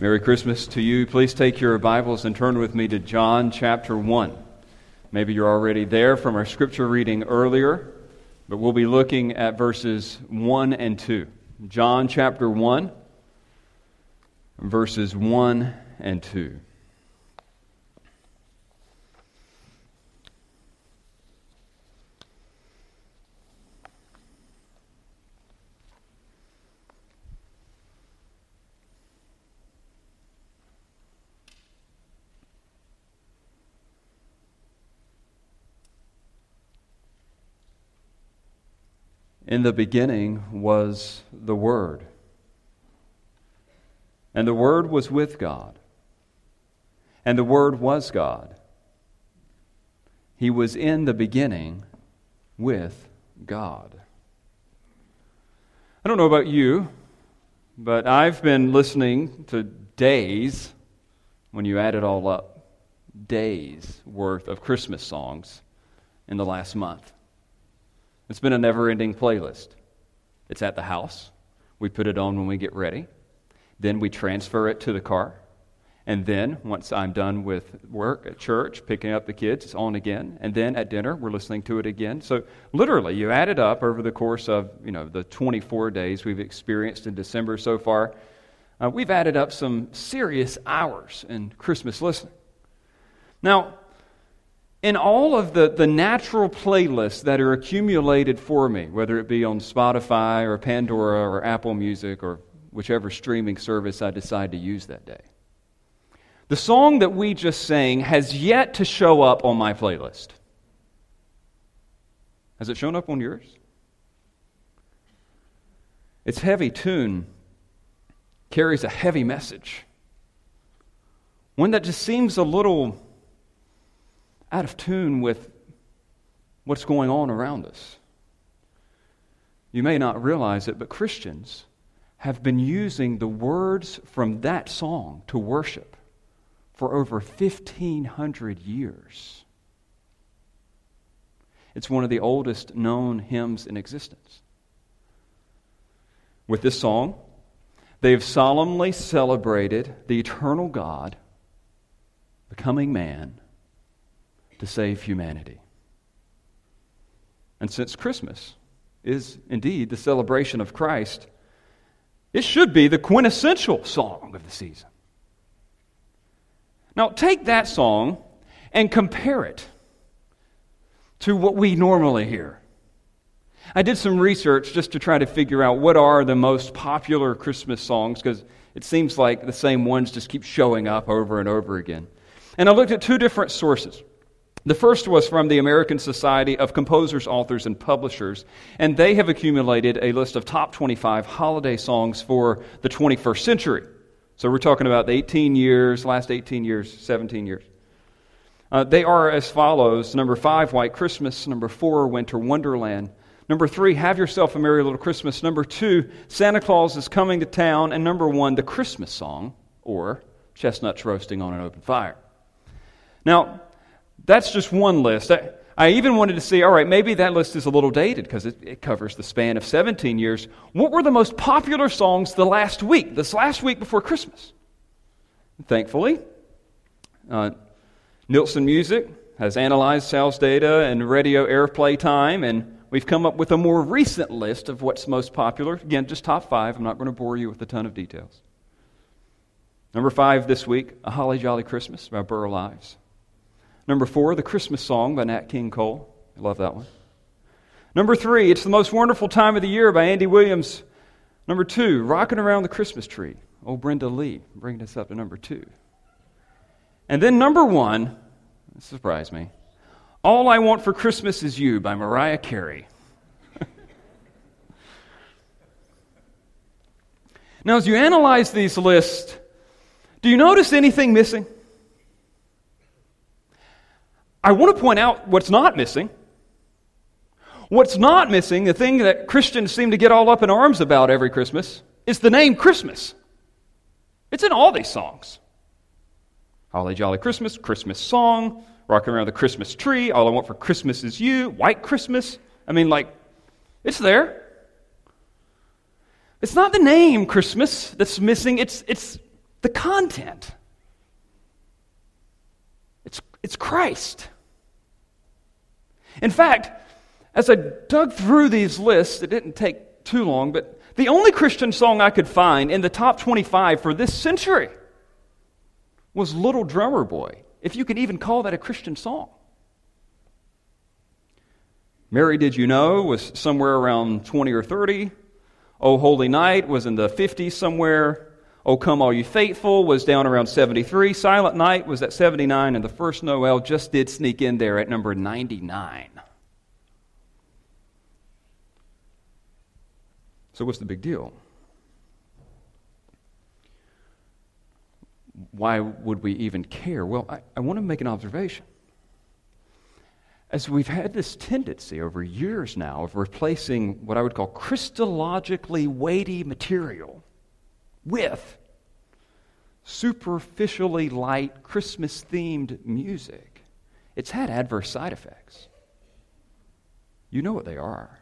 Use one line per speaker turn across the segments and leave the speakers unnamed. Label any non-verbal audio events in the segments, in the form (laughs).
Merry Christmas to you. Please take your Bibles and turn with me to John chapter 1. Maybe you're already there from our scripture reading earlier, but we'll be looking at verses 1 and 2. John chapter 1, verses 1 and 2. In the beginning was the Word, and the Word was with God, and the Word was God. He was in the beginning with God. I don't know about you, but I've been listening to days, when you add it all up, days worth of Christmas songs in the last month. It's been a never ending playlist. It's at the house. We put it on when we get ready. Then we transfer it to the car. And then, once I'm done with work at church, picking up the kids, it's on again. And then at dinner, we're listening to it again. So, literally, you add it up over the course of you know the 24 days we've experienced in December so far. Uh, we've added up some serious hours in Christmas listening. Now, in all of the, the natural playlists that are accumulated for me, whether it be on Spotify or Pandora or Apple Music or whichever streaming service I decide to use that day, the song that we just sang has yet to show up on my playlist. Has it shown up on yours? Its heavy tune carries a heavy message. One that just seems a little out of tune with what's going on around us. You may not realize it, but Christians have been using the words from that song to worship for over 1,500 years. It's one of the oldest known hymns in existence. With this song, they've solemnly celebrated the eternal God becoming man to save humanity. And since Christmas is indeed the celebration of Christ, it should be the quintessential song of the season. Now, take that song and compare it to what we normally hear. I did some research just to try to figure out what are the most popular Christmas songs because it seems like the same ones just keep showing up over and over again. And I looked at two different sources. The first was from the American Society of Composers, Authors, and Publishers, and they have accumulated a list of top 25 holiday songs for the 21st century. So we're talking about the 18 years, last 18 years, 17 years. Uh, they are as follows Number five, White Christmas. Number four, Winter Wonderland. Number three, Have Yourself a Merry Little Christmas. Number two, Santa Claus is Coming to Town. And number one, The Christmas Song, or Chestnuts Roasting on an Open Fire. Now, that's just one list. I, I even wanted to see, all right, maybe that list is a little dated because it, it, covers the span of 17 years. What were the most popular songs the last week, this last week before Christmas? Thankfully, uh, Nielsen Music has analyzed sales data and radio airplay time, and we've come up with a more recent list of what's most popular. Again, just top five. I'm not going to bore you with a ton of details. Number five this week, A Holly Jolly Christmas by Burl Ives. Number four, The Christmas Song by Nat King Cole. I love that one. Number three, It's the Most Wonderful Time of the Year by Andy Williams. Number two, Rocking Around the Christmas Tree. Oh, Brenda Lee, bringing us up to number two. And then number one, surprised me, All I Want for Christmas Is You by Mariah Carey. (laughs) now, as you analyze these lists, do you notice anything missing? I want to point out what's not missing. What's not missing, the thing that Christians seem to get all up in arms about every Christmas, is the name Christmas. It's in all these songs. Holly Jolly Christmas, Christmas song, rocking around the Christmas tree, all I want for Christmas is you, white Christmas. I mean, like, it's there. It's not the name Christmas that's missing, it's, it's the content. It's, it's Christ. In fact, as I dug through these lists, it didn't take too long, but the only Christian song I could find in the top 25 for this century was Little Drummer Boy, if you could even call that a Christian song. Mary, Did You Know was somewhere around 20 or 30. Oh Holy Night was in the 50s somewhere. Oh Come All You Faithful was down around 73. Silent Night was at 79, and the first Noel just did sneak in there at number 99. So, what's the big deal? Why would we even care? Well, I, I want to make an observation. As we've had this tendency over years now of replacing what I would call Christologically weighty material with superficially light Christmas themed music, it's had adverse side effects. You know what they are.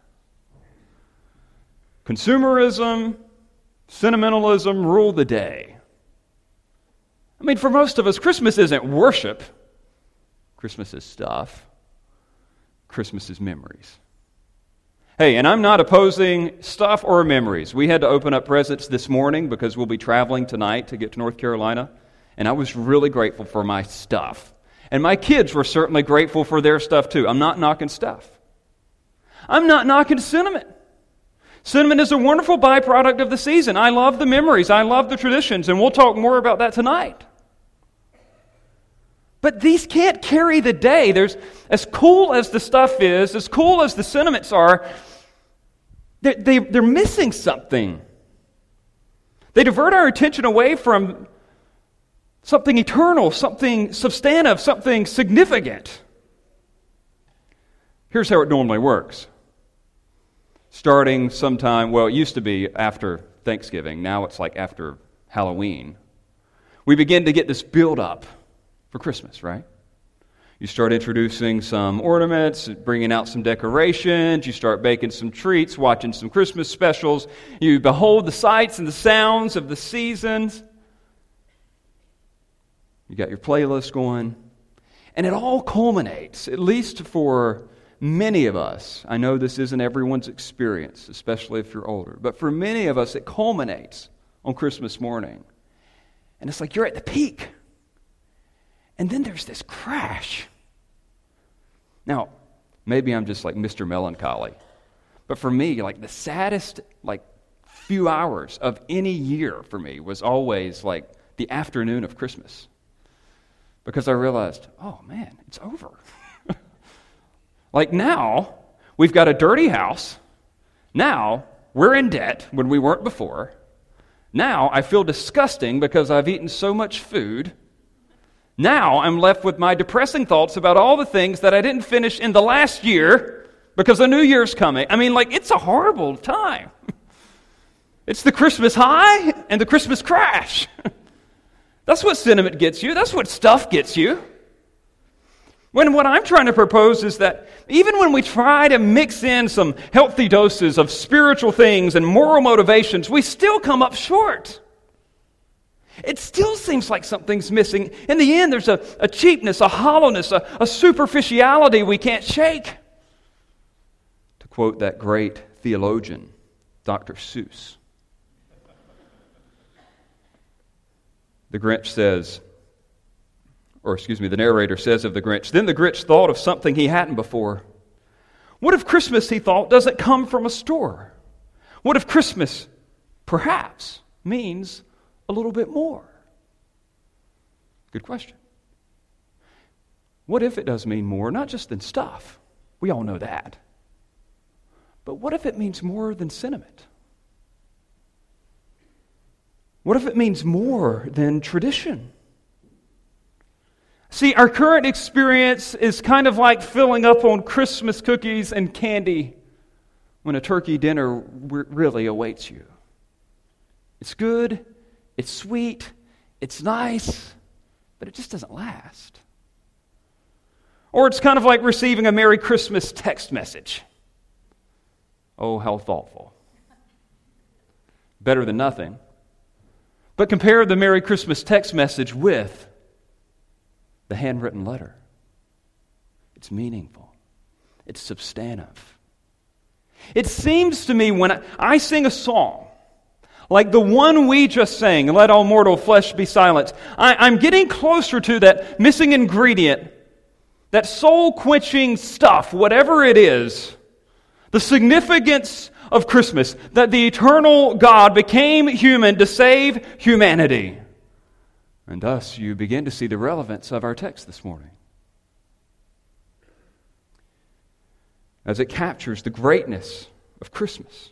Consumerism, sentimentalism rule the day. I mean, for most of us, Christmas isn't worship, Christmas is stuff, Christmas is memories. Hey, and I'm not opposing stuff or memories. We had to open up presents this morning because we'll be traveling tonight to get to North Carolina, and I was really grateful for my stuff. And my kids were certainly grateful for their stuff too. I'm not knocking stuff. I'm not knocking sentiment. Cinnamon is a wonderful byproduct of the season. I love the memories, I love the traditions, and we'll talk more about that tonight. But these can't carry the day. There's, as cool as the stuff is, as cool as the sentiments are, they, they, they're missing something. They divert our attention away from something eternal, something substantive, something significant. Here's how it normally works starting sometime, well, it used to be after Thanksgiving. Now it's like after Halloween. We begin to get this build up for Christmas, right? You start introducing some ornaments, bringing out some decorations, you start baking some treats, watching some Christmas specials. You behold the sights and the sounds of the seasons. You got your playlist going. And it all culminates, at least for many of us, I know this isn't everyone's experience, especially if you're older, but for many of us, it culminates on Christmas morning. And it's like you're at the peak. And then there's this crash. Now, maybe I'm just like Mr. Melancholy. But for me, like the saddest like few hours of any year for me was always like the afternoon of Christmas. Because I realized, oh man, it's over. (laughs) Like now, we've got a dirty house. Now, we're in debt when we weren't before. Now, I feel disgusting because I've eaten so much food. Now, I'm left with my depressing thoughts about all the things that I didn't finish in the last year because the new year's coming. I mean, like, it's a horrible time. (laughs) It's the Christmas high and the Christmas crash. (laughs) That's what sentiment gets you, that's what stuff gets you. When what I'm trying to propose is that even when we try to mix in some healthy doses of spiritual things and moral motivations, we still come up short. It still seems like something's missing. In the end, there's a, a cheapness, a hollowness, a, a superficiality we can't shake. To quote that great theologian, Dr. Seuss. The Grinch says, or excuse me, the narrator says of the Grinch, then the Grinch thought of something he hadn't before. What if Christmas, he thought, doesn't come from a store? What if Christmas, perhaps, means a little bit more? Good question. What if it does mean more, not just than stuff? We all know that. But what if it means more than sentiment? What if it means more than tradition? See, our current experience is kind of like filling up on Christmas cookies and candy when a turkey dinner really awaits you. It's good, it's sweet, it's nice, but it just doesn't last. Or it's kind of like receiving a Merry Christmas text message. Oh, how thoughtful. Better than nothing. But compare the Merry Christmas text message with the handwritten letter. It's meaningful, it's substantive. It seems to me when I sing a song, like the one we just sang, Let All Mortal Flesh Be Silent, I, am getting closer to that missing ingredient, that soul quenching stuff, whatever it is, the significance of Christmas, that the eternal God became human to save humanity. And thus, you begin to see the relevance of our text this morning. As it captures the greatness of Christmas.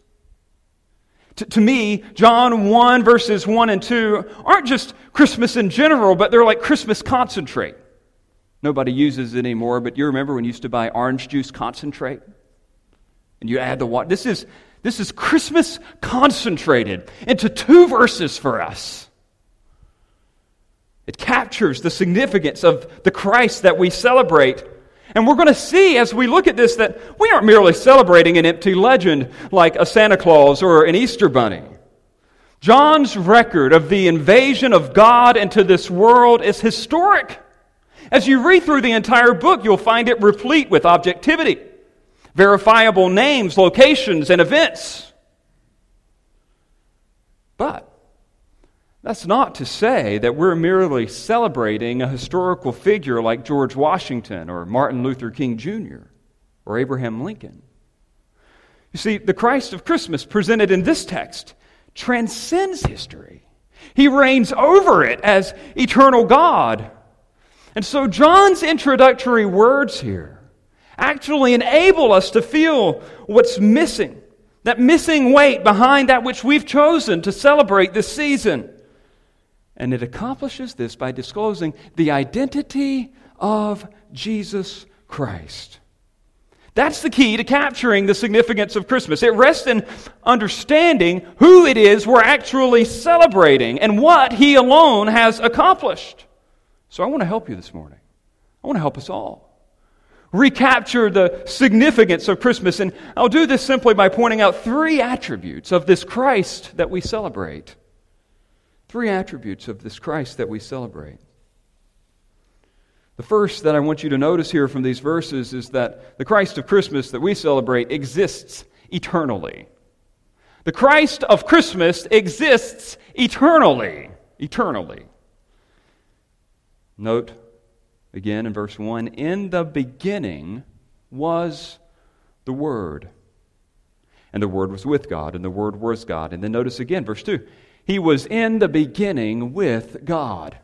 To, to, me, John 1, verses 1 and 2 aren't just Christmas in general, but they're like Christmas concentrate. Nobody uses it anymore, but you remember when you used to buy orange juice concentrate? And you add the water. This is, this is Christmas concentrated into two verses for us. It captures the significance of the Christ that we celebrate. And we're going to see as we look at this that we aren't merely celebrating an empty legend like a Santa Claus or an Easter bunny. John's record of the invasion of God into this world is historic. As you read through the entire book, you'll find it replete with objectivity, verifiable names, locations, and events. But that's not to say that we're merely celebrating a historical figure like George Washington or Martin Luther King Jr. or Abraham Lincoln. You see, the Christ of Christmas presented in this text transcends history. He reigns over it as eternal God. And so, John's introductory words here actually enable us to feel what's missing, that missing weight behind that which we've chosen to celebrate this season. And it accomplishes this by disclosing the identity of Jesus Christ. That's the key to capturing the significance of Christmas. It rests in understanding who it is we're actually celebrating and what He alone has accomplished. So I want to help you this morning. I want to help us all. Recapture the significance of Christmas. And I'll do this simply by pointing out three attributes of this Christ that we celebrate. Three attributes of this Christ that we celebrate. The first that I want you to notice here from these verses is that the Christ of Christmas that we celebrate exists eternally. The Christ of Christmas exists eternally. Eternally. Note again in verse 1 In the beginning was the Word. And the Word was with God, and the Word was God. And then notice again, verse 2 he was in the beginning with God.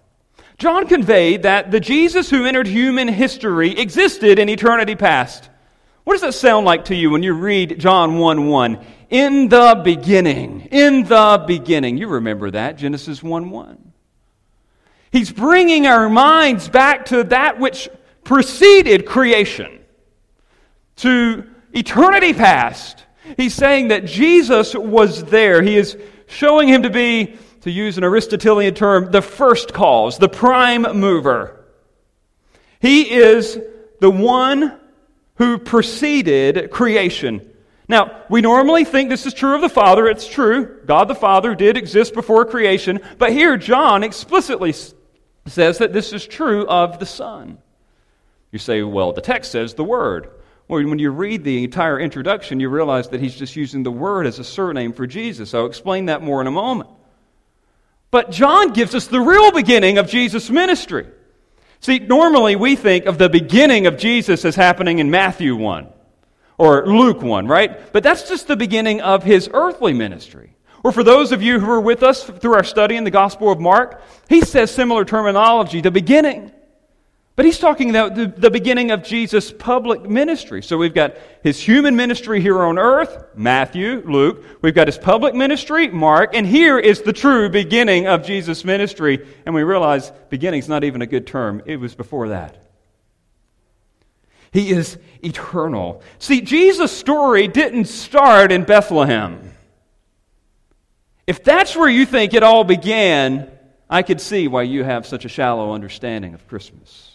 John conveyed that the Jesus who entered human history existed in eternity past. What does that sound like to you when you read John 1 1? In the beginning. In the beginning. You remember that, Genesis 1 1. He's bringing our minds back to that which preceded creation, to eternity past. He's saying that Jesus was there. He is showing him to be, to use an Aristotelian term, the first cause, the prime mover. He is the one who preceded creation. Now, we normally think this is true of the Father. It's true. God the Father did exist before creation. But here, John explicitly says that this is true of the Son. You say, well, the text says the Word. Well, when you read the entire introduction, you realize that he's just using the word as a surname for Jesus. I'll explain that more in a moment. But John gives us the real beginning of Jesus' ministry. See, normally we think of the beginning of Jesus as happening in Matthew 1 or Luke 1, right? But that's just the beginning of his earthly ministry. Or for those of you who are with us through our study in the Gospel of Mark, he says similar terminology, the beginning. But he's talking about the, the, beginning of Jesus' public ministry. So we've got his human ministry here on earth, Matthew, Luke. We've got his public ministry, Mark. And here is the true beginning of Jesus' ministry. And we realize beginning's not even a good term, it was before that. He is eternal. See, Jesus' story didn't start in Bethlehem. If that's where you think it all began, I could see why you have such a shallow understanding of Christmas.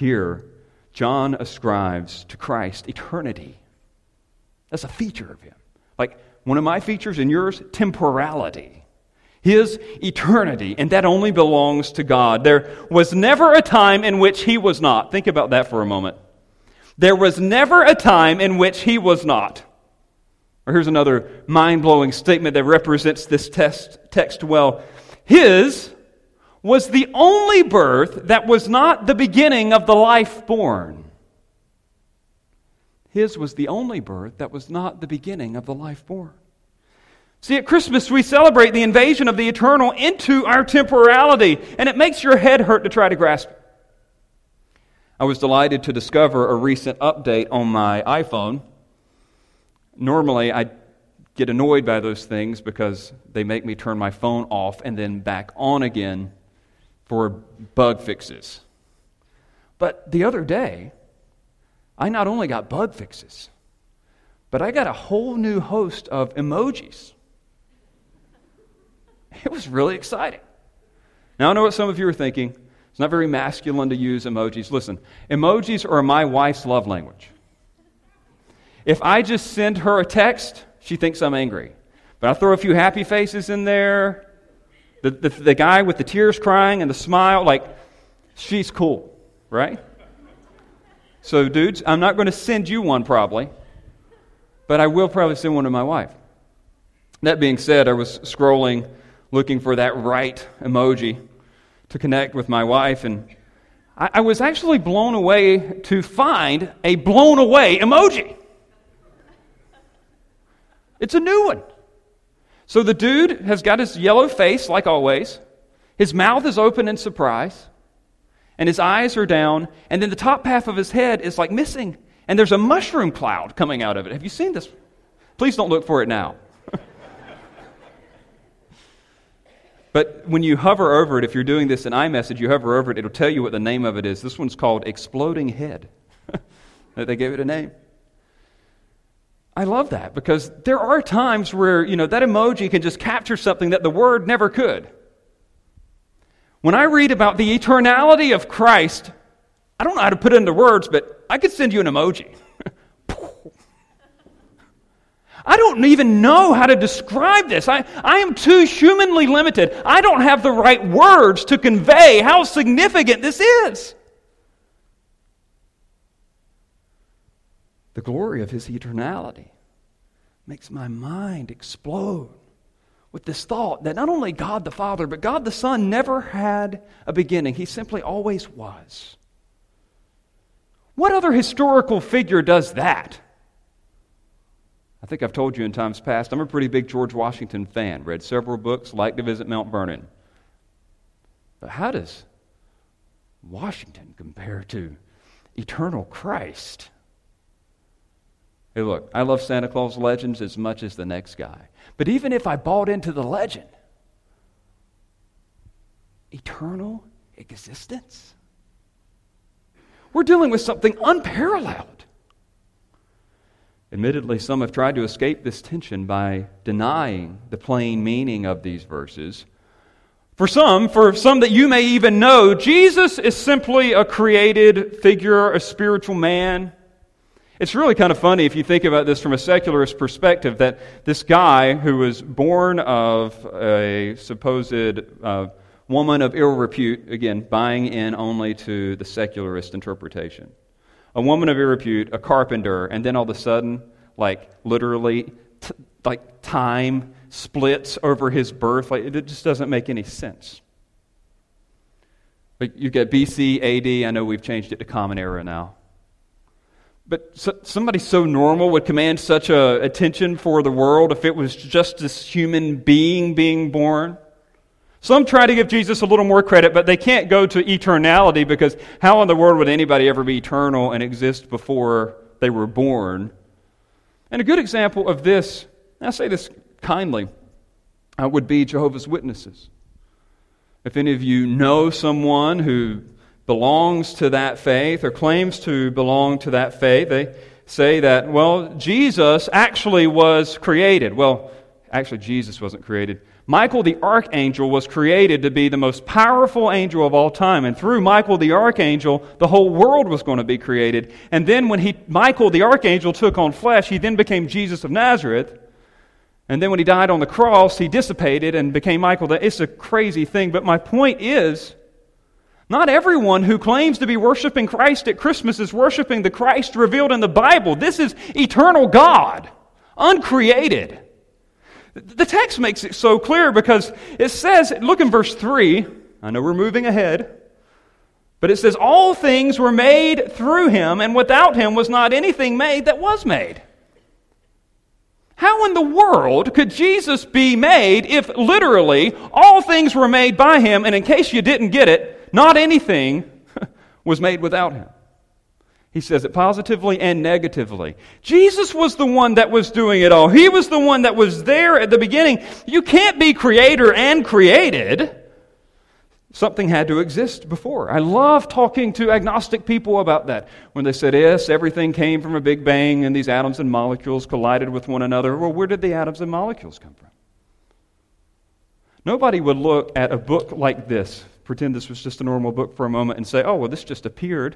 Here, John ascribes to Christ eternity. That's a feature of him. Like one of my features and yours, temporality. His eternity, and that only belongs to God. There was never a time in which He was not. Think about that for a moment. There was never a time in which He was not. Or here's another mind blowing statement that represents this test, text well. His was the only birth that was not the beginning of the life born. His was the only birth that was not the beginning of the life born. See, at Christmas, we celebrate the invasion of the eternal into our temporality, and it makes your head hurt to try to grasp it. I was delighted to discover a recent update on my iPhone. Normally, I get annoyed by those things because they make me turn my phone off and then back on again for bug fixes. But the other day, I not only got bug fixes, but I got a whole new host of emojis. (laughs) It was really exciting. Now, I know what some of you are thinking. It's not very masculine to use emojis. Listen, emojis are my wife's love language. If I just send her a text, she thinks I'm angry. But I throw a few happy faces in there, the, the, the guy with the tears crying and the smile, like, she's cool, right? So, dudes, I'm not going to send you one probably, but I will probably send one to my wife. That being said, I was scrolling looking for that right emoji to connect with my wife, and I, I was actually blown away to find a blown away emoji. It's a new one. So the dude has got his yellow face, like always. His mouth is open in surprise, and his eyes are down, and then the top half of his head is like missing, and there's a mushroom cloud coming out of it. Have you seen this? Please don't look for it now. (laughs) But when you hover over it, if you're doing this in iMessage, you hover over it, it'll tell you what the name of it is. This one's called Exploding Head. (laughs) they gave it a name. I love that because there are times where, you know, that emoji can just capture something that the word never could. When I read about the eternality of Christ, I don't know how to put it into words, but I could send you an emoji. (laughs) I don't even know how to describe this. I, I am too humanly limited. I don't have the right words to convey how significant this is. The glory of his eternality makes my mind explode with this thought that not only God the Father, but God the Son never had a beginning. He simply always was. What other historical figure does that? I think I've told you in times past, I'm a pretty big George Washington fan. Read several books, like to visit Mount Vernon. But how does Washington compare to eternal Christ? Hey, look, I love Santa Claus legends as much as the next guy. But even if I bought into the legend, eternal existence? We're dealing with something unparalleled. Admittedly, some have tried to escape this tension by denying the plain meaning of these verses. For some, for some that you may even know, Jesus is simply a created figure, a spiritual man. It's really kind of funny if you think about this from a secularist perspective that this guy who was born of a supposed uh, woman of ill repute, again, buying in only to the secularist interpretation a woman of ill repute, a carpenter, and then all of a sudden, like literally, t- like time splits over his birth. Like it just doesn't make any sense. But you get BC, AD. I know we've changed it to Common Era now. But so, somebody so normal would command such a attention for the world if it was just this human being being born. Some try to give Jesus a little more credit, but they can't go to eternality because how in the world would anybody ever be eternal and exist before they were born? And a good example of this, I say this kindly, uh, would be Jehovah's Witnesses. If any of you know someone who belongs to that faith or claims to belong to that faith, they say that, well, Jesus actually was created. Well, actually, Jesus wasn't created. Michael the archangel was created to be the most powerful angel of all time. And through Michael the archangel, the whole world was going to be created. And then when he, Michael the archangel took on flesh, he then became Jesus of Nazareth. And then when he died on the cross, he dissipated and became Michael. It's a crazy thing, but my point is not everyone who claims to be worshiping Christ at Christmas is worshiping the Christ revealed in the Bible. This is eternal God, uncreated. The text makes it so clear because it says, look in verse 3. I know we're moving ahead. But it says, All things were made through him, and without him was not anything made that was made. How in the world could Jesus be made if literally all things were made by him, and in case you didn't get it, not anything (laughs) was made without him? He says it positively and negatively. Jesus was the one that was doing it all. He was the one that was there at the beginning. You can't be creator and created. Something had to exist before. I love talking to agnostic people about that. When they said, yes, everything came from a big bang and these atoms and molecules collided with one another. Well, where did the atoms and molecules come from? Nobody would look at a book like this, pretend this was just a normal book for a moment, and say, oh, well, this just appeared.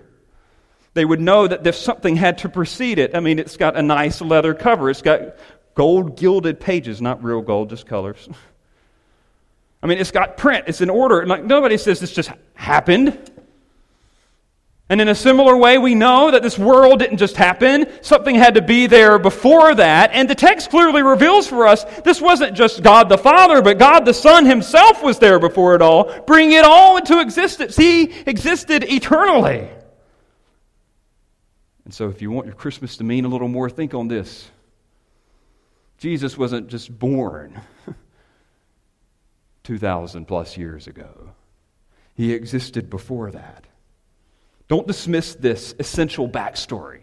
They would know that if something had to precede it. I mean, it's got a nice leather cover, it's got gold gilded pages, not real gold, just colors. (laughs) I mean, it's got print, it's in order. Like nobody says this just happened. And in a similar way, we know that this world didn't just happen. Something had to be there before that. And the text clearly reveals for us this wasn't just God the Father, but God the Son himself was there before it all, bringing it all into existence. He existed eternally. And so, if you want your Christmas to mean a little more, think on this Jesus wasn't just born. (laughs) 2,000 plus years ago. He existed before that. Don't dismiss this essential backstory.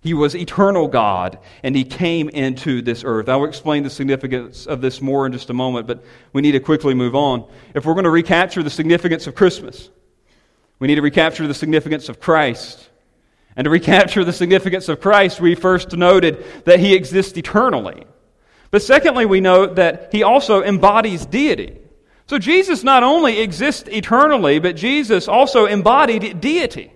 He was eternal God, and He came into this earth. I will explain the significance of this more in just a moment, but we need to quickly move on. If we're going to recapture the significance of Christmas, we need to recapture the significance of Christ. And to recapture the significance of Christ, we first noted that He exists eternally. But secondly, we note that he also embodies deity. So Jesus not only exists eternally, but Jesus also embodied deity.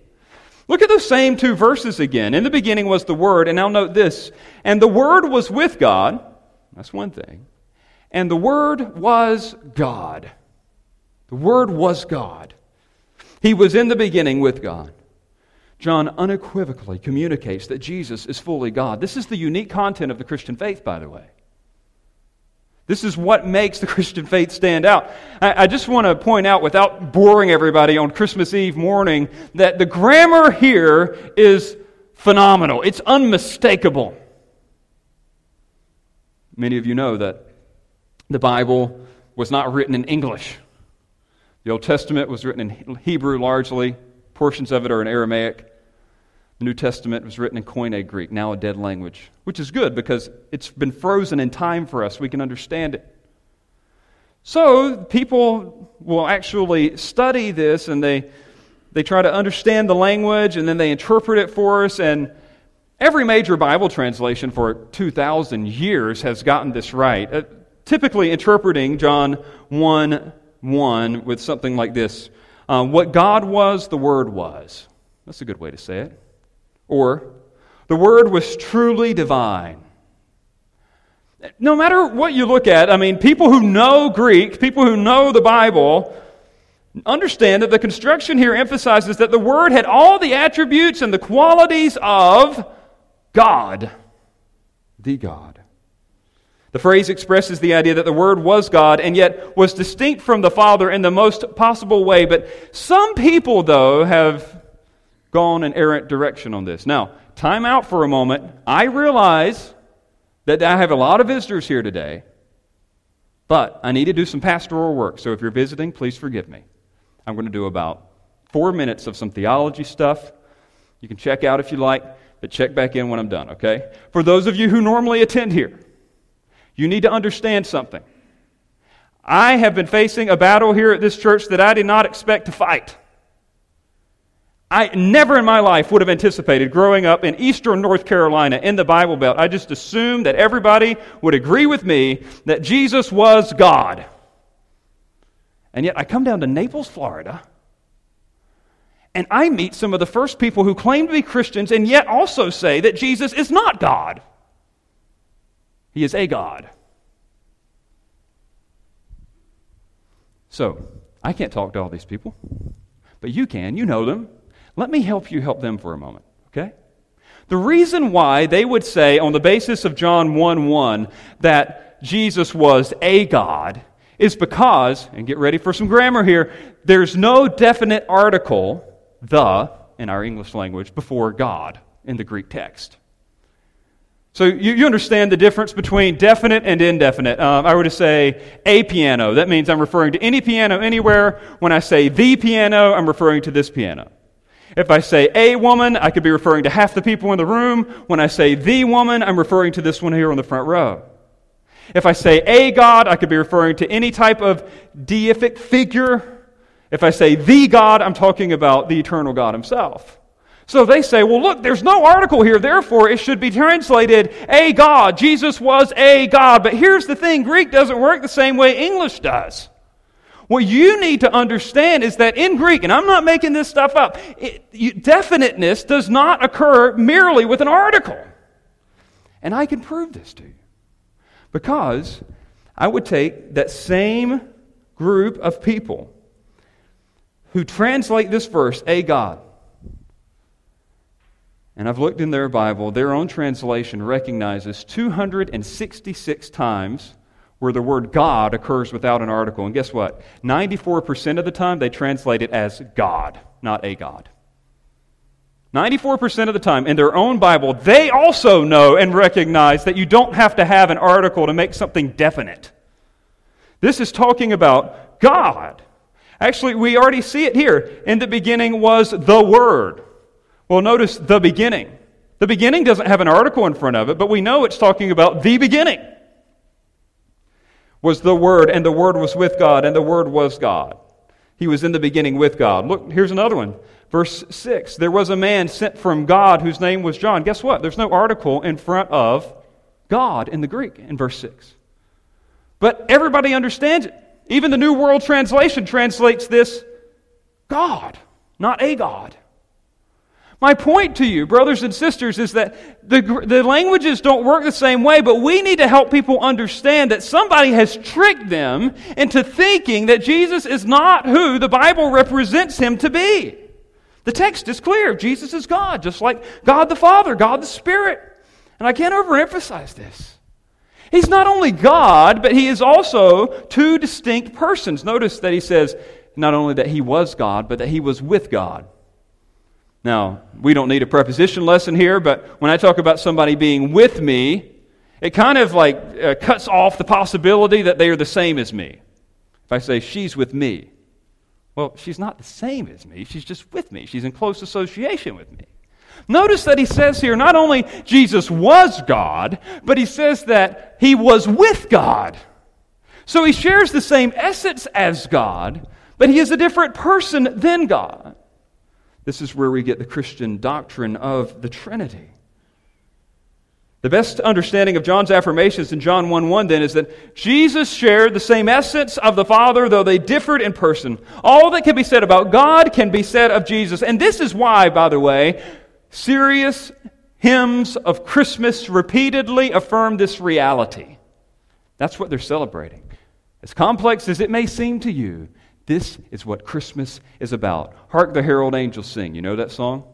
Look at those same two verses again. In the beginning was the Word, and now note this. And the Word was with God. That's one thing. And the Word was God. The Word was God. He was in the beginning with God. John unequivocally communicates that Jesus is fully God. This is the unique content of the Christian faith, by the way. This is what makes the (laughs) Christian faith stand out. I, I, just want to point out, without boring everybody on Christmas Eve morning, that the grammar here is phenomenal. It's unmistakable. Many of you know that the Bible was not written in English. The Old Testament was written in Hebrew largely, portions of it are in Aramaic. The New Testament was written in Koine Greek, now a dead language, which is good because it's been frozen in time for us. We can understand it. So people will actually study this and they, they try to understand the language and then they interpret it for us. And every major Bible translation for 2,000 years has gotten this right. Uh, typically interpreting John 1 1 with something like this uh, What God was, the Word was. That's a good way to say it. Or, the Word was truly divine. No matter what you look at, I mean, people who know Greek, people who know the Bible, understand that the construction here emphasizes that the Word had all the attributes and the qualities of God, the God. The phrase expresses the idea that the Word was God and yet was distinct from the Father in the most possible way. But some people, though, have gone an errant direction on this. Now, time out for a moment. I realize that I have a lot of visitors here today, but I need to do some pastoral work. So if you're visiting, please forgive me. I'm going to do about four minutes of some theology stuff. You can check out if you like, but check back in when I'm done, okay? For those of you who normally attend here, you need to understand something. I have been facing a battle here at this church that I did not expect to fight. I never in my life would have anticipated growing up in eastern North Carolina in the Bible Belt. I just assumed that everybody would agree with me that Jesus was God. And yet I come down to Naples, Florida, and I meet some of the first people who claim to be Christians and yet also say that Jesus is not God. He is a God. So, I can't talk to all these people, but you can. You know them. Let me help you help them for a moment, okay? The reason why they would say, on the basis of John 1 1, that Jesus was a God is because, and get ready for some grammar here, there's no definite article, the, in our English language, before God in the Greek text. So you, you understand the difference between definite and indefinite. Um, I were to say a piano, that means I'm referring to any piano anywhere. When I say the piano, I'm referring to this piano. If I say a woman, I could be referring to half the people in the room. When I say the woman, I'm referring to this one here on the front row. If I say a God, I could be referring to any type of deific figure. If I say the God, I'm talking about the eternal God himself. So they say, well, look, there's no article here, therefore it should be translated a God. Jesus was a God. But here's the thing Greek doesn't work the same way English does. What you need to understand is that in Greek, and I'm not making this stuff up, it, you, definiteness does not occur merely with an article. And I can prove this to you. Because I would take that same group of people who translate this verse, a God, and I've looked in their Bible, their own translation recognizes 266 times where the word God occurs without an article. And guess what? 94% of the time they translate it as God, not a God. 94% of the time in their own Bible, they also know and recognize that you don't have to have an article to make something definite. This is talking about God. Actually, we already see it here. In the beginning was the Word. Well, notice the beginning. The beginning doesn't have an article in front of it, but we know it's talking about the beginning was the Word, and the Word was with God, and the Word was God. He was in the beginning with God. Look, here's another one. Verse 6 There was a man sent from God whose name was John. Guess what? There's no article in front of God in the Greek in verse 6. But everybody understands it. Even the New World Translation translates this God, not a God. My point to you, brothers and sisters, is that the, the languages don't work the same way, but we need to help people understand that somebody has tricked them into thinking that Jesus is not who the Bible represents him to be. The text is clear Jesus is God, just like God the Father, God the Spirit. And I can't overemphasize this. He's not only God, but he is also two distinct persons. Notice that he says not only that he was God, but that he was with God. Now, we don't need a preposition lesson here, but when I talk about somebody being with me, it kind of like uh, cuts off the possibility that they are the same as me. If I say, she's with me, well, she's not the same as me, she's just with me. She's in close association with me. Notice that he says here not only Jesus was God, but he says that he was with God. So he shares the same essence as God, but he is a different person than God. This is where we get the Christian doctrine of the Trinity. The best understanding of John's affirmations in John 1 1 then is that Jesus shared the same essence of the Father, though they differed in person. All that can be said about God can be said of Jesus. And this is why, by the way, serious hymns of Christmas repeatedly affirm this reality. That's what they're celebrating. As complex as it may seem to you, this is what Christmas is about. Hark the herald angels sing. You know that song?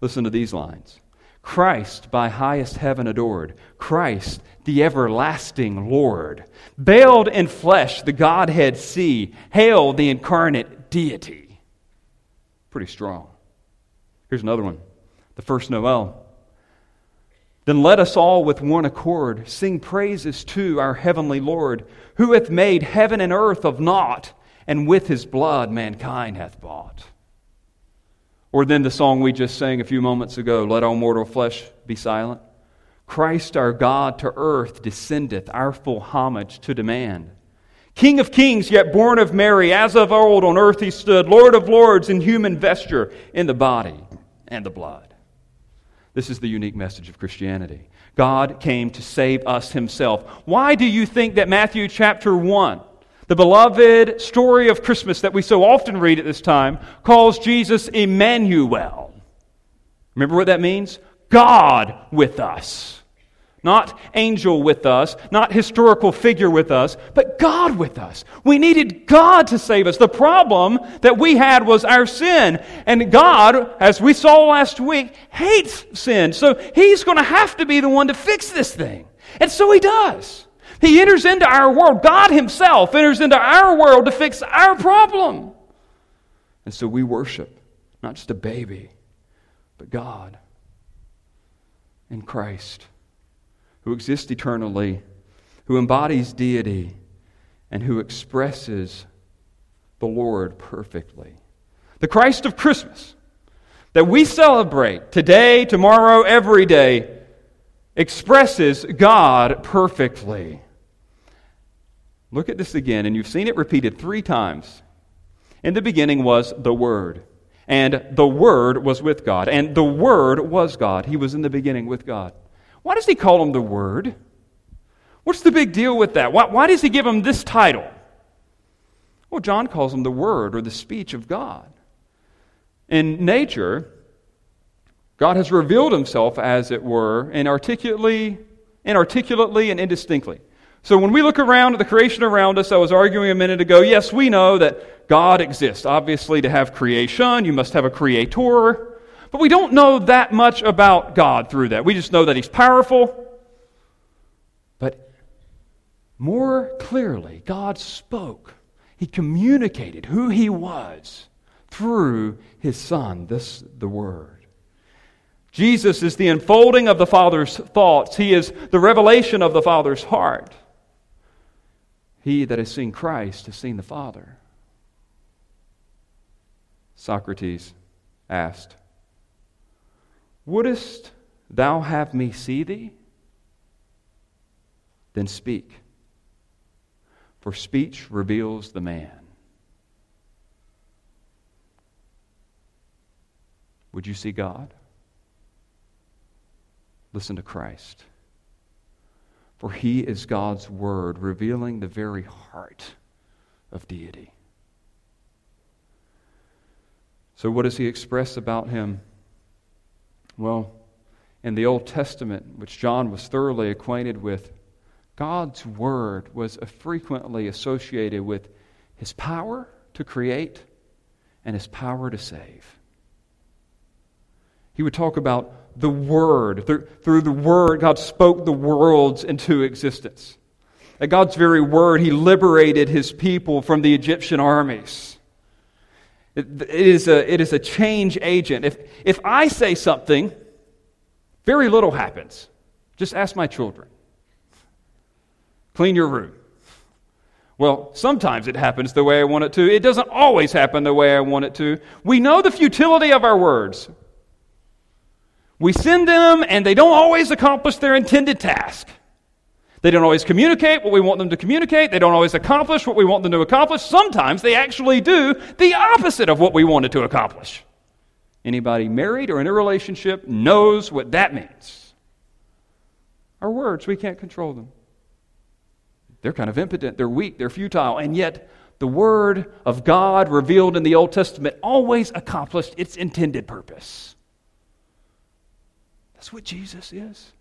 Listen to these lines Christ by highest heaven adored, Christ the everlasting Lord. Veiled in flesh, the Godhead see. Hail the incarnate deity. Pretty strong. Here's another one the first Noel. Then let us all with one accord sing praises to our heavenly Lord, who hath made heaven and earth of naught and with his blood mankind hath bought. Or then the song we just sang a few moments ago, Let All Mortal Flesh Be Silent. Christ our God to earth descendeth, our full homage to demand. King of kings, yet born of Mary, as of old on earth he stood, Lord of lords in human vesture, in the body and the blood. This is the unique message of Christianity. God came to save us himself. Why do you think that Matthew chapter 1 the beloved story of Christmas that we so often read at this time calls Jesus Emmanuel. Remember what that means? God with us. Not angel with us, not historical figure with us, but God with us. We needed God to save us. The problem that we had was our sin. And God, as we saw last week, hates sin. So He's going to have to be the one to fix this thing. And so He does. He enters into our world. God Himself enters into our world to fix our problem. And so we worship not just a baby, but God in Christ who exists eternally, who embodies deity, and who expresses the Lord perfectly. The Christ of Christmas that we celebrate today, tomorrow, every day expresses God perfectly. Look at this again, and you've seen it repeated three times. In the beginning was the Word, and the Word was with God, and the Word was God. He was in the beginning with God. Why does he call him the Word? What's the big deal with that? Why, why does he give him this title? Well, John calls him the Word or the speech of God. In nature, God has revealed himself, as it were, inarticulately, inarticulately and indistinctly. So when we look around at the creation around us, I was arguing a minute ago, yes, we know that God exists. Obviously, to have creation, you must have a creator. But we don't know that much about God through that. We just know that He's powerful. But more clearly, God spoke. He communicated who He was through His Son, this the Word. Jesus is the unfolding of the Father's thoughts. He is the revelation of the Father's heart. He that has seen Christ has seen the Father. Socrates asked, Wouldst thou have me see thee? Then speak, for speech reveals the man. Would you see God? Listen to Christ. For he is God's word, revealing the very heart of deity. So, what does he express about him? Well, in the Old Testament, which John was thoroughly acquainted with, God's Word was frequently associated with His power to create and His power to save. He would talk about the Word. Through, the Word, God spoke the worlds into existence. At God's very Word, He liberated His people from the Egyptian armies. It, it, is a, it is a change agent. If, if I say something, very little happens. Just ask my children. Clean your room. Well, sometimes it happens the way I want it to. It doesn't always happen the way I want it to. We know the futility of our words. We send them, and they don't always accomplish their intended task. They don't always communicate what we want them to communicate. They don't always accomplish what we want them to accomplish. Sometimes they actually do the opposite of what we wanted to accomplish. Anybody married or in a relationship knows what that means. Our words, we can't control them. They're kind of impotent, they're weak, they're futile, and yet the Word of God revealed in the Old Testament always accomplished its intended purpose. That's what Jesus is.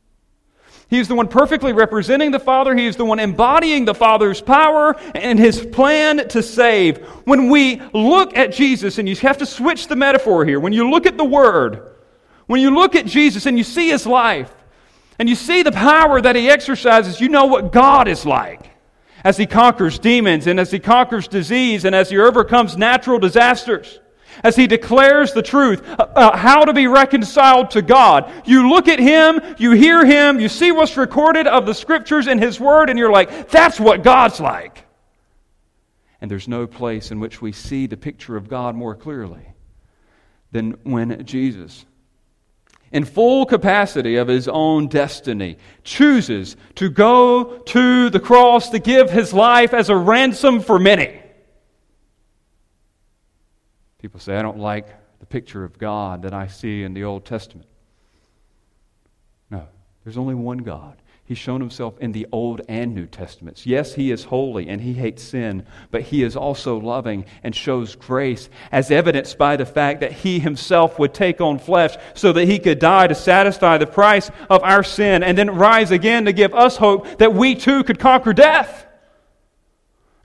He is the one perfectly representing the Father. He is the one embodying the Father's power and his plan to save. When we look at Jesus, and you have to switch the metaphor here, when you look at the Word, when you look at Jesus and you see his life, and you see the power that he exercises, you know what God is like as he conquers demons and as he conquers disease and as he overcomes natural disasters as he declares the truth about how to be reconciled to God. You look at him, you hear him, you see what's recorded of the scriptures in his word, and you're like, that's what God's like. And there's no place in which we see the picture of God more clearly than when Jesus, in full capacity of his own destiny, chooses to go to the cross to give his life as a ransom for many. People say, I don't like the picture of God that I see in the Old Testament. No, there's only one God. He's shown himself in the Old and New Testaments. Yes, he is holy and he hates sin, but he is also loving and shows grace, as evidenced by the fact that he himself would take on flesh so that he could die to satisfy the price of our sin and then rise again to give us hope that we too could conquer death.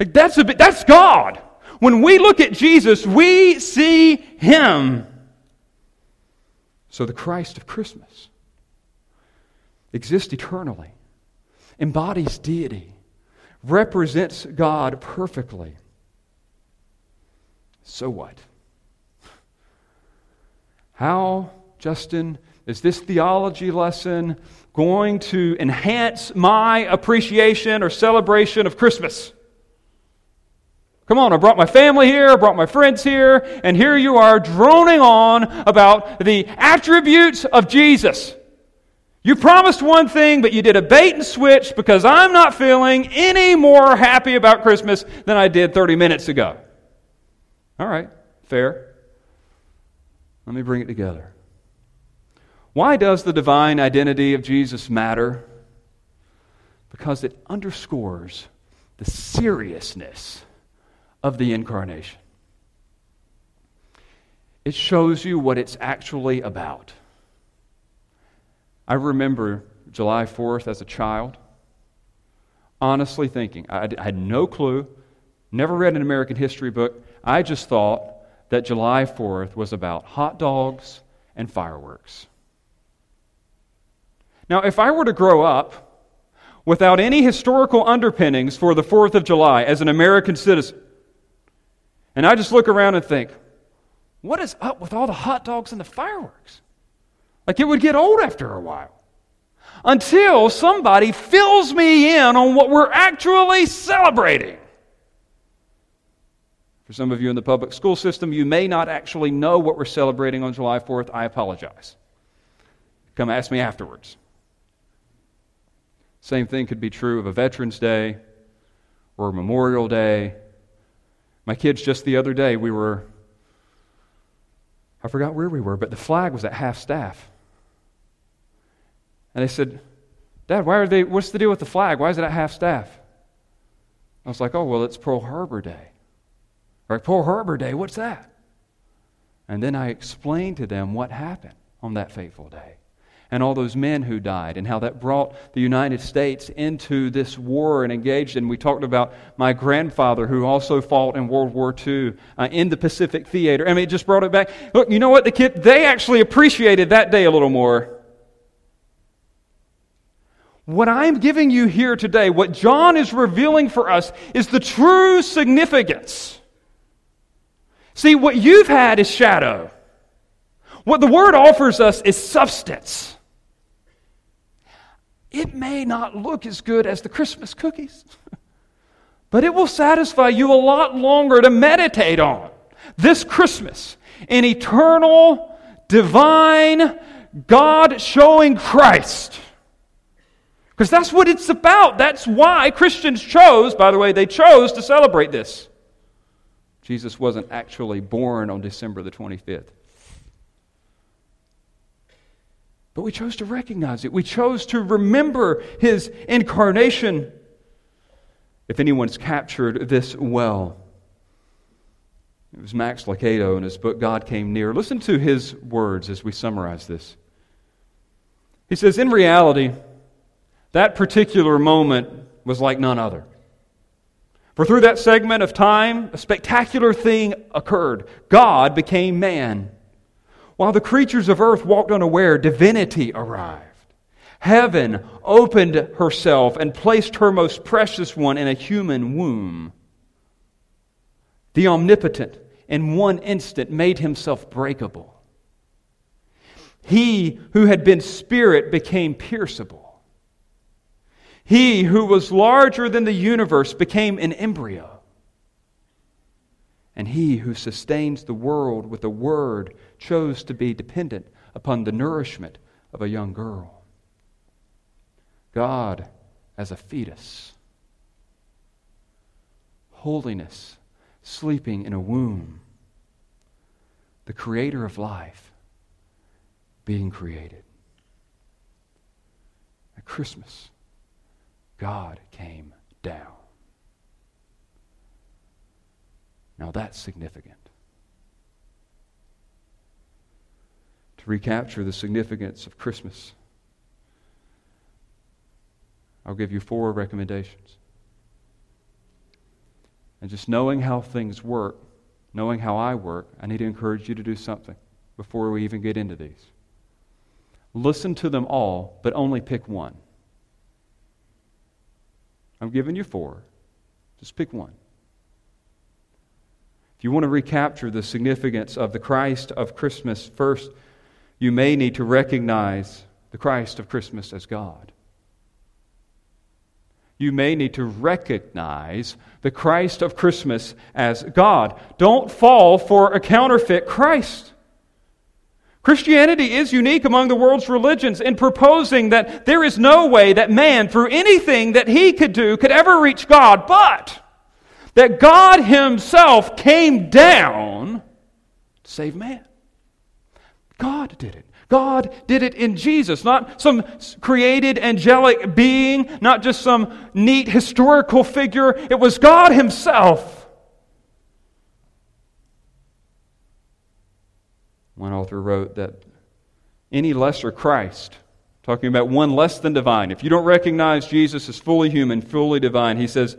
Like that's, a bit, that's God. When we look at Jesus, we see him. So the Christ of Christmas exists eternally embodies deity, represents God perfectly. So what? How, Justin, is this theology lesson going to enhance my appreciation or celebration of Christmas? Come on, I brought my family here, I brought my friends here, and here you are droning on about the attributes of Jesus. You promised one thing, but you did a bait and switch because I'm not feeling any more happy about Christmas than I did 30 minutes ago. All right, fair. Let me bring it together. Why does the divine identity of Jesus matter? Because it underscores the seriousness of the incarnation. It shows you what it's actually about. I remember July 4th as a child, honestly thinking, I, had no clue, never read an American history book. I just thought that July 4th was about hot dogs and fireworks. Now, if I were to grow up without any historical underpinnings for the 4th of July as an American citizen, and I just look around and think, what is up with all the hot dogs and the fireworks? Like it would get old after a while. Until somebody fills me in on what we're actually celebrating. For some of you in the public school system, you may not actually know what we're celebrating on July 4th. I apologize. Come ask me afterwards. Same thing could be true of a Veterans Day or Memorial Day. My kids, just the other day, we were, I forgot where we were, but the flag was at half staff. And they said, Dad, why are they, what's the deal with the flag? Why is it at half staff? I was like, oh, well, it's Pearl Harbor Day. Right, Pearl Harbor Day, what's that? And then I explained to them what happened on that fateful day and all those men who died and how that brought the United States into this war and engaged. And we talked about my grandfather who also fought in World War II uh, in the Pacific Theater. I mean, it just brought it back. Look, you know what? The kid, they actually appreciated that day a little more what I'm giving you here today, what John is revealing for us, is the true significance. See, what you've had is shadow. What the Word offers us is substance. It may not look as good as the Christmas cookies, (laughs) but it will satisfy you a lot longer to meditate on this Christmas in eternal, divine, God showing Christ because that's what it's about. That's why Christians chose, by the way, they chose to celebrate this. Jesus wasn't actually born on December the 25th. But we chose to recognize it. We chose to remember his incarnation. If anyone's captured this well, it was Max Lucado in his book, God Came Near. Listen to his words as we summarize this. He says, In reality, that particular moment was like none other. For through that segment of time, a spectacular thing occurred. God became man. While the creatures of earth walked unaware, divinity arrived. Heaven opened herself and placed her most precious one in a human womb. The omnipotent, in one instant, made himself breakable. He who had been spirit became pierceable. He who was larger than the universe became an embryo. And he who sustains the world with a word chose to be dependent upon the nourishment of a young girl. God as a fetus. Holiness sleeping in a womb. The creator of life being created. At Christmas God came down. Now that's significant. To recapture the significance of Christmas, I'll give you four recommendations. And just knowing how things work, knowing how I work, I need to encourage you to do something before we even get into these. Listen to them all, but only pick one. I'm giving you four. Just pick one. If you want to recapture the significance of the Christ of Christmas, first, you may need to recognize the Christ of Christmas as God. You may need to recognize the Christ of Christmas as God. Don't fall for a counterfeit Christ. Christianity is unique among the world's religions in proposing that there is no way that man, through anything that he could do, could ever reach God, but that God Himself came down to save man. God did it. God did it in Jesus, not some created angelic being, not just some neat historical figure. It was God Himself One author wrote that any lesser Christ, talking about one less than divine, if you don't recognize Jesus as fully human, fully divine, he says,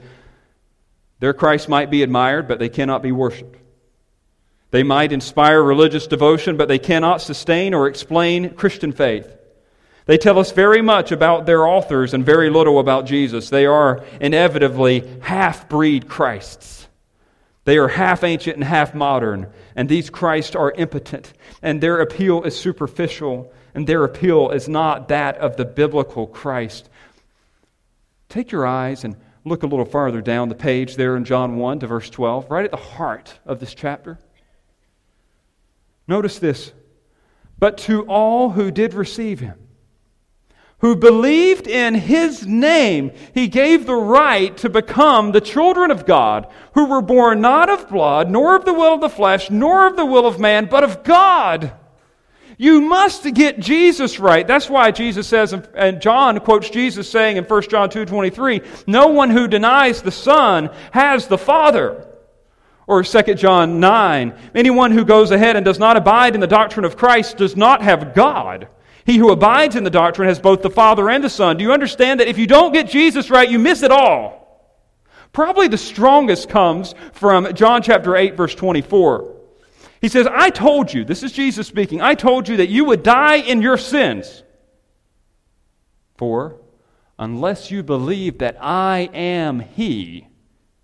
their Christ might be admired, but they cannot be worshiped. They might inspire religious devotion, but they cannot sustain or explain Christian faith. They tell us very much about their authors and very little about Jesus. They are inevitably half breed Christs. They are half ancient and half modern, and these Christs are impotent, and their appeal is superficial, and their appeal is not that of the biblical Christ. Take your eyes and look a little farther down the page there in John 1 to verse 12, right at the heart of this chapter. Notice this. But to all who did receive him, who believed in his name, he gave the right to become the children of God, who were born not of blood, nor of the will of the flesh, nor of the will of man, but of God. You must get Jesus right. That's why Jesus says, and John quotes Jesus saying in 1 John 2 23, no one who denies the Son has the Father. Or 2 John 9, anyone who goes ahead and does not abide in the doctrine of Christ does not have God. He who abides in the doctrine has both the Father and the Son. Do you understand that if you don't get Jesus right, you miss it all? Probably the strongest comes from John chapter 8, verse 24. He says, I told you, this is Jesus speaking, I told you that you would die in your sins. For unless you believe that I am He,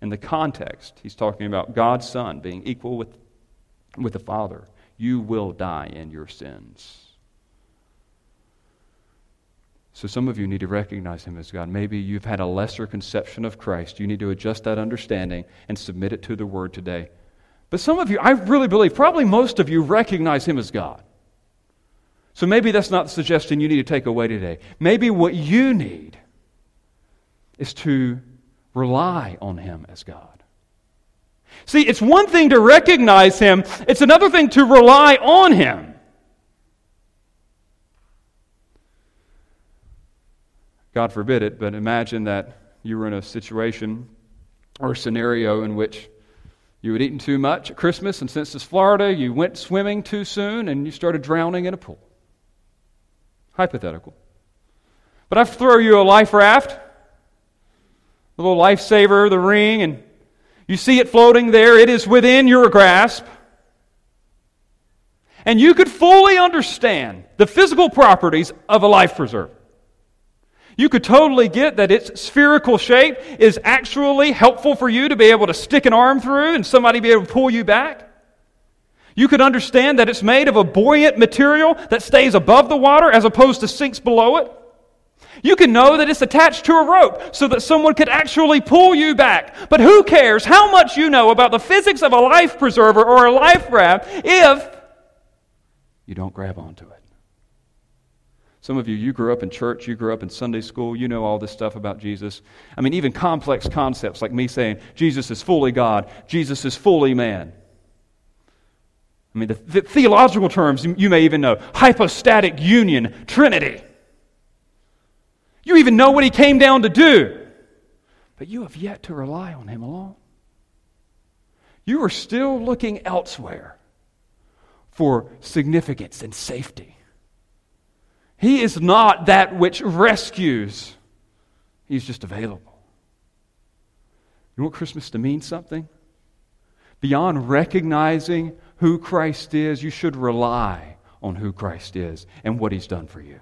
in the context, he's talking about God's Son being equal with, with the Father, you will die in your sins. So some of you need to recognize him as God. Maybe you've had a lesser conception of Christ. You need to adjust that understanding and submit it to the word today. But some of you, I really believe, probably most of you recognize him as God. So maybe that's not the suggestion you need to take away today. Maybe what you need is to rely on him as God. See, it's one thing to recognize him, it's another thing to rely on him. God forbid it, but imagine that you were in a situation or scenario in which you had eaten too much at Christmas, and since it's Florida, you went swimming too soon and you started drowning in a pool. Hypothetical. But I throw you a life raft, a little lifesaver, the ring, and you see it floating there. It is within your grasp. And you could fully understand the physical properties of a life preserver. You could totally get that its spherical shape is actually helpful for you to be able to stick an arm through and somebody be able to pull you back. You could understand that it's made of a buoyant material that stays above the water as opposed to sinks below it. You can know that it's attached to a rope so that someone could actually pull you back. But who cares how much you know about the physics of a life preserver or a life raft if you don't grab onto it? Some of you, you grew up in church, you grew up in Sunday school, you know all this stuff about Jesus. I mean, even complex concepts like me saying Jesus is fully God, Jesus is fully man. I mean, the, the theological terms you may even know hypostatic union, Trinity. You even know what he came down to do. But you have yet to rely on Him alone. You are still looking elsewhere for significance and safety. He is not that which rescues, He's just available. You want Christmas to mean something? Beyond recognizing who Christ is, you should rely on who Christ is and what He's done for you.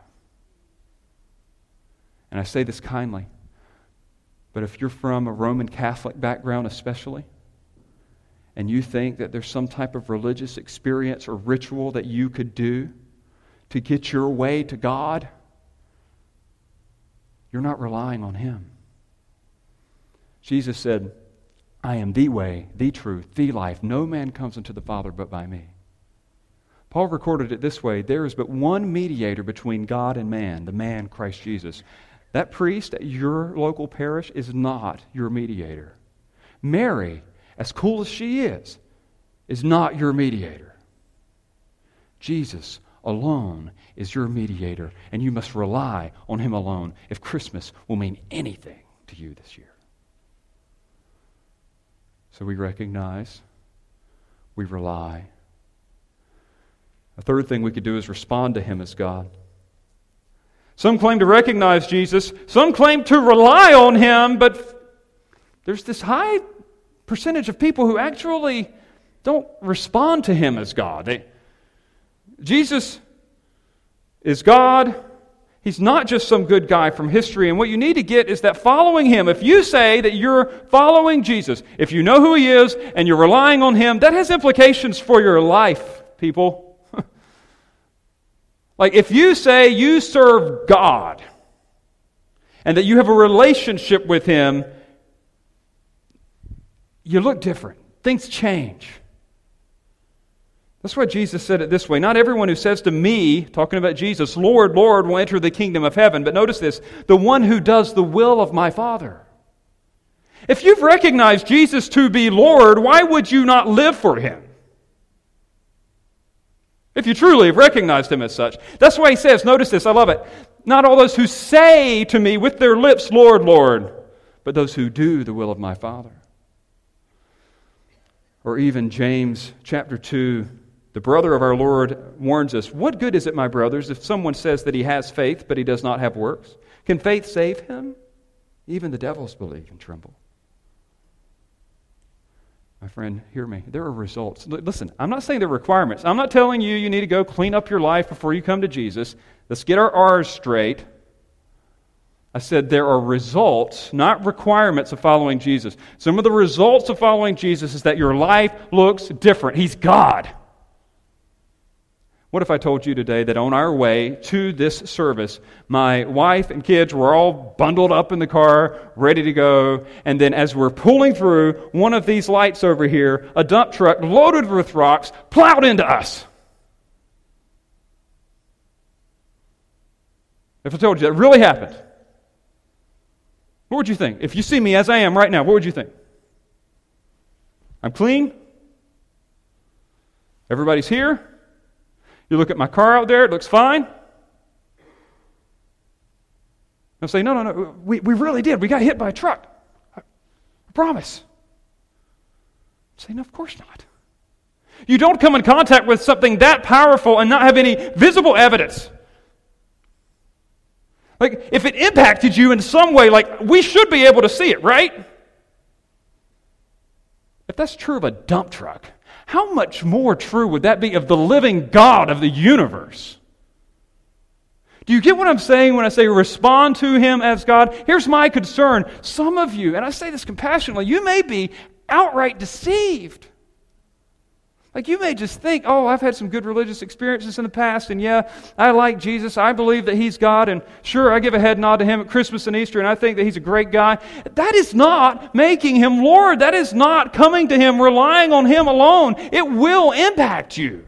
And I say this kindly, but if you're from a Roman Catholic background, especially, and you think that there's some type of religious experience or ritual that you could do to get your way to God, you're not relying on Him. Jesus said, I am the way, the truth, the life. No man comes unto the Father but by me. Paul recorded it this way there is but one mediator between God and man, the man Christ Jesus. That priest at your local parish is not your mediator. Mary as cool as she is, is not your mediator. Jesus alone is your mediator, and you must rely on him alone if Christmas will mean anything to you this year. So we recognize, we rely. A third thing we could do is respond to him as God. Some claim to recognize Jesus, some claim to rely on him, but there's this high percentage of people who actually don't respond to him as God. They, Jesus is God. He's not just some good guy from history. And what you need to get is that following him, if you say that you're following Jesus, if you know who he is and you're relying on him, that has implications for your life, people. Like if you say you serve God and that you have a relationship with him, you look different. Things change. That's why Jesus said it this way Not everyone who says to me, talking about Jesus, Lord, Lord, will enter the kingdom of heaven. But notice this the one who does the will of my Father. If you've recognized Jesus to be Lord, why would you not live for him? If you truly have recognized him as such. That's why he says, notice this, I love it. Not all those who say to me with their lips, Lord, Lord, but those who do the will of my Father. Or even James chapter 2, the brother of our Lord warns us What good is it, my brothers, if someone says that he has faith, but he does not have works? Can faith save him? Even the devils believe and tremble. My friend, hear me. There are results. Listen, I'm not saying there are requirements. I'm not telling you you need to go clean up your life before you come to Jesus. Let's get our R's straight. I said there are results, not requirements of following Jesus. Some of the results of following Jesus is that your life looks different. He's God. What if I told you today that on our way to this service, my wife and kids were all bundled up in the car, ready to go, and then as we're pulling through one of these lights over here, a dump truck loaded with rocks plowed into us? If I told you that really happened, what would you think? If you see me as I am right now, what would you think? I'm clean. Everybody's here. You look at my car out there, it looks fine. I'll say, no, no, no, we, we really did. We got hit by a truck. I, I promise. i say, no, of course not. You don't come in contact with something that powerful and not have any visible evidence. Like, if it impacted you in some way, like, we should be able to see it, right? If that's true of a dump truck, how much more true would that be of the living God of the universe? Do you get what I'm saying when I say respond to Him as God? Here's my concern. Some of you, and I say this compassionately, you may be outright deceived. Like you may just think, oh, I've had some good religious experiences in the past, and yeah, I like Jesus. I believe that He's God, and sure, I give a head nod to Him at Christmas and Easter, and I think that He's a great guy. That is not making Him Lord. That is not coming to Him, relying on Him alone. It will impact you.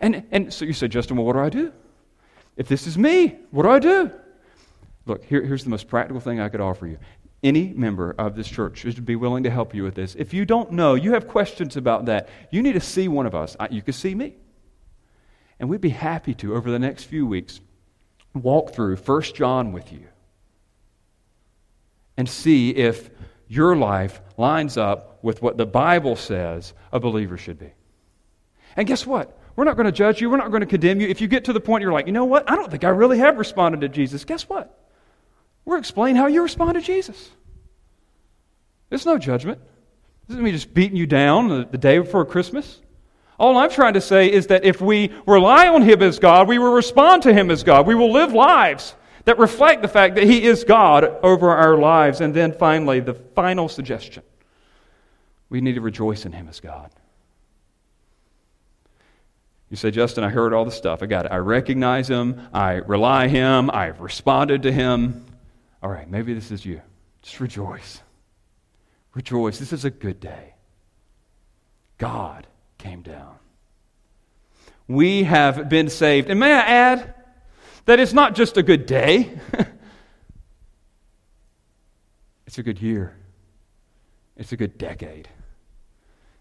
And, and so you say, Justin, well, what do I do? If this is me, what do I do? Look, here, here's the most practical thing I could offer you any member of this church should be willing to help you with this. If you don't know, you have questions about that, you need to see one of us. You can see me. And we'd be happy to, over the next few weeks, walk through 1 John with you and see if your life lines up with what the Bible says a believer should be. And guess what? We're not going to judge you. We're not going to condemn you. If you get to the point you're like, you know what? I don't think I really have responded to Jesus. Guess what? We're explaining how you respond to Jesus. There's no judgment. This isn't me just beating you down the, the day before Christmas. All I'm trying to say is that if we rely on Him as God, we will respond to Him as God. We will live lives that reflect the fact that He is God over our lives. And then finally, the final suggestion we need to rejoice in Him as God. You say, Justin, I heard all the stuff. I got it. I recognize Him. I rely Him. I've responded to Him. All right, maybe this is you. Just rejoice. Rejoice. This is a good day. God came down. We have been saved. And may I add that it's not just a good day, (laughs) it's a good year, it's a good decade,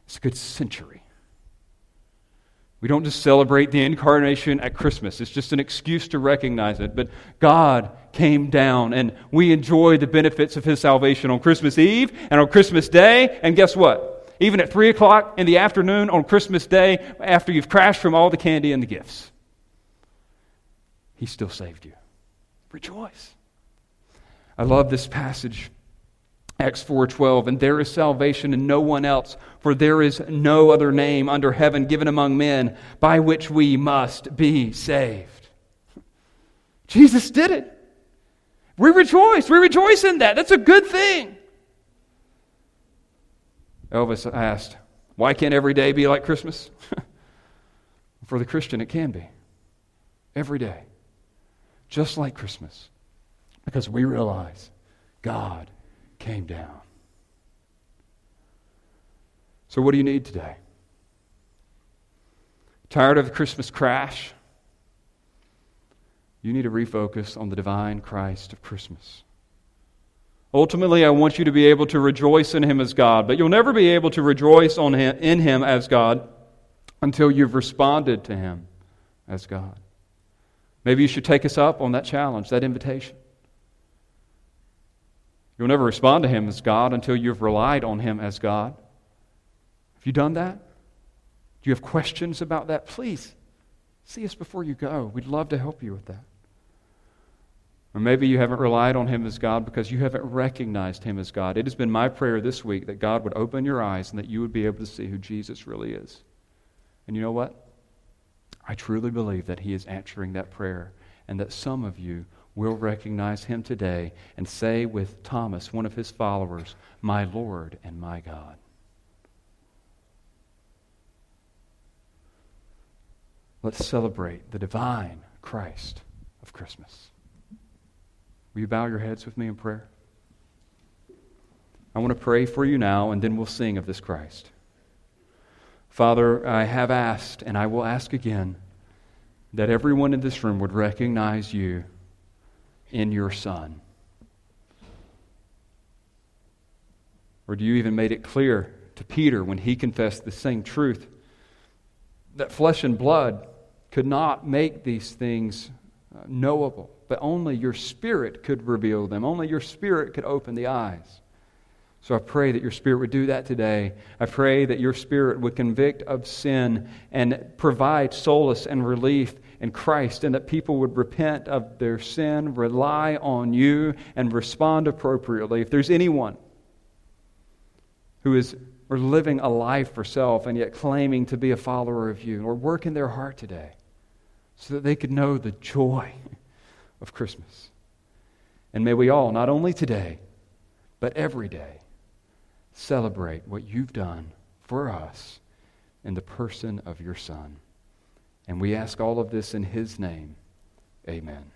it's a good century. We don't just celebrate the incarnation at Christmas. It's just an excuse to recognize it. But God came down, and we enjoy the benefits of His salvation on Christmas Eve and on Christmas Day. And guess what? Even at 3 o'clock in the afternoon on Christmas Day, after you've crashed from all the candy and the gifts, He still saved you. Rejoice. I love this passage Acts 4:12 and there is salvation in no one else for there is no other name under heaven given among men by which we must be saved. (laughs) Jesus did it. We rejoice. We rejoice in that. That's a good thing. Elvis asked, "Why can't every day be like Christmas?" (laughs) for the Christian it can be. Every day. Just like Christmas. Because we realize God came down. So, what do you need today? Tired of the Christmas crash? You need to refocus on the divine Christ of Christmas. Ultimately, I want you to be able to rejoice in Him as God, but you'll never be able to rejoice on him, in Him as God until you've responded to Him as God. Maybe you should take us up on that challenge, that invitation. You'll never respond to Him as God until you've relied on Him as God. Have you done that? Do you have questions about that? Please see us before you go. We'd love to help you with that. Or maybe you haven't relied on Him as God because you haven't recognized Him as God. It has been my prayer this week that God would open your eyes and that you would be able to see who Jesus really is. And you know what? I truly believe that He is answering that prayer and that some of you will recognize him today and say with Thomas, one of his followers, My Lord and my God. Let's celebrate the divine Christ of Christmas. Will you bow your heads with me in prayer? I want to pray for you now, and then we'll sing of this Christ. Father, I have asked, and I will ask again, that everyone in this room would recognize you in your Son? Or do you even made it clear to Peter when he confessed the same truth that flesh and blood could not make these things knowable, but only your spirit could reveal them. Only your spirit could open the eyes. So I pray that your Spirit would do that today. I pray that your Spirit would convict of sin and provide solace and relief in Christ, and that people would repent of their sin, rely on you, and respond appropriately. If there's anyone who is living a life for self and yet claiming to be a follower of you, or work in their heart today so that they could know the joy of Christmas. And may we all, not only today, but every day, celebrate what you've done for us in the person of your Son. And we ask all of this in His name. Amen.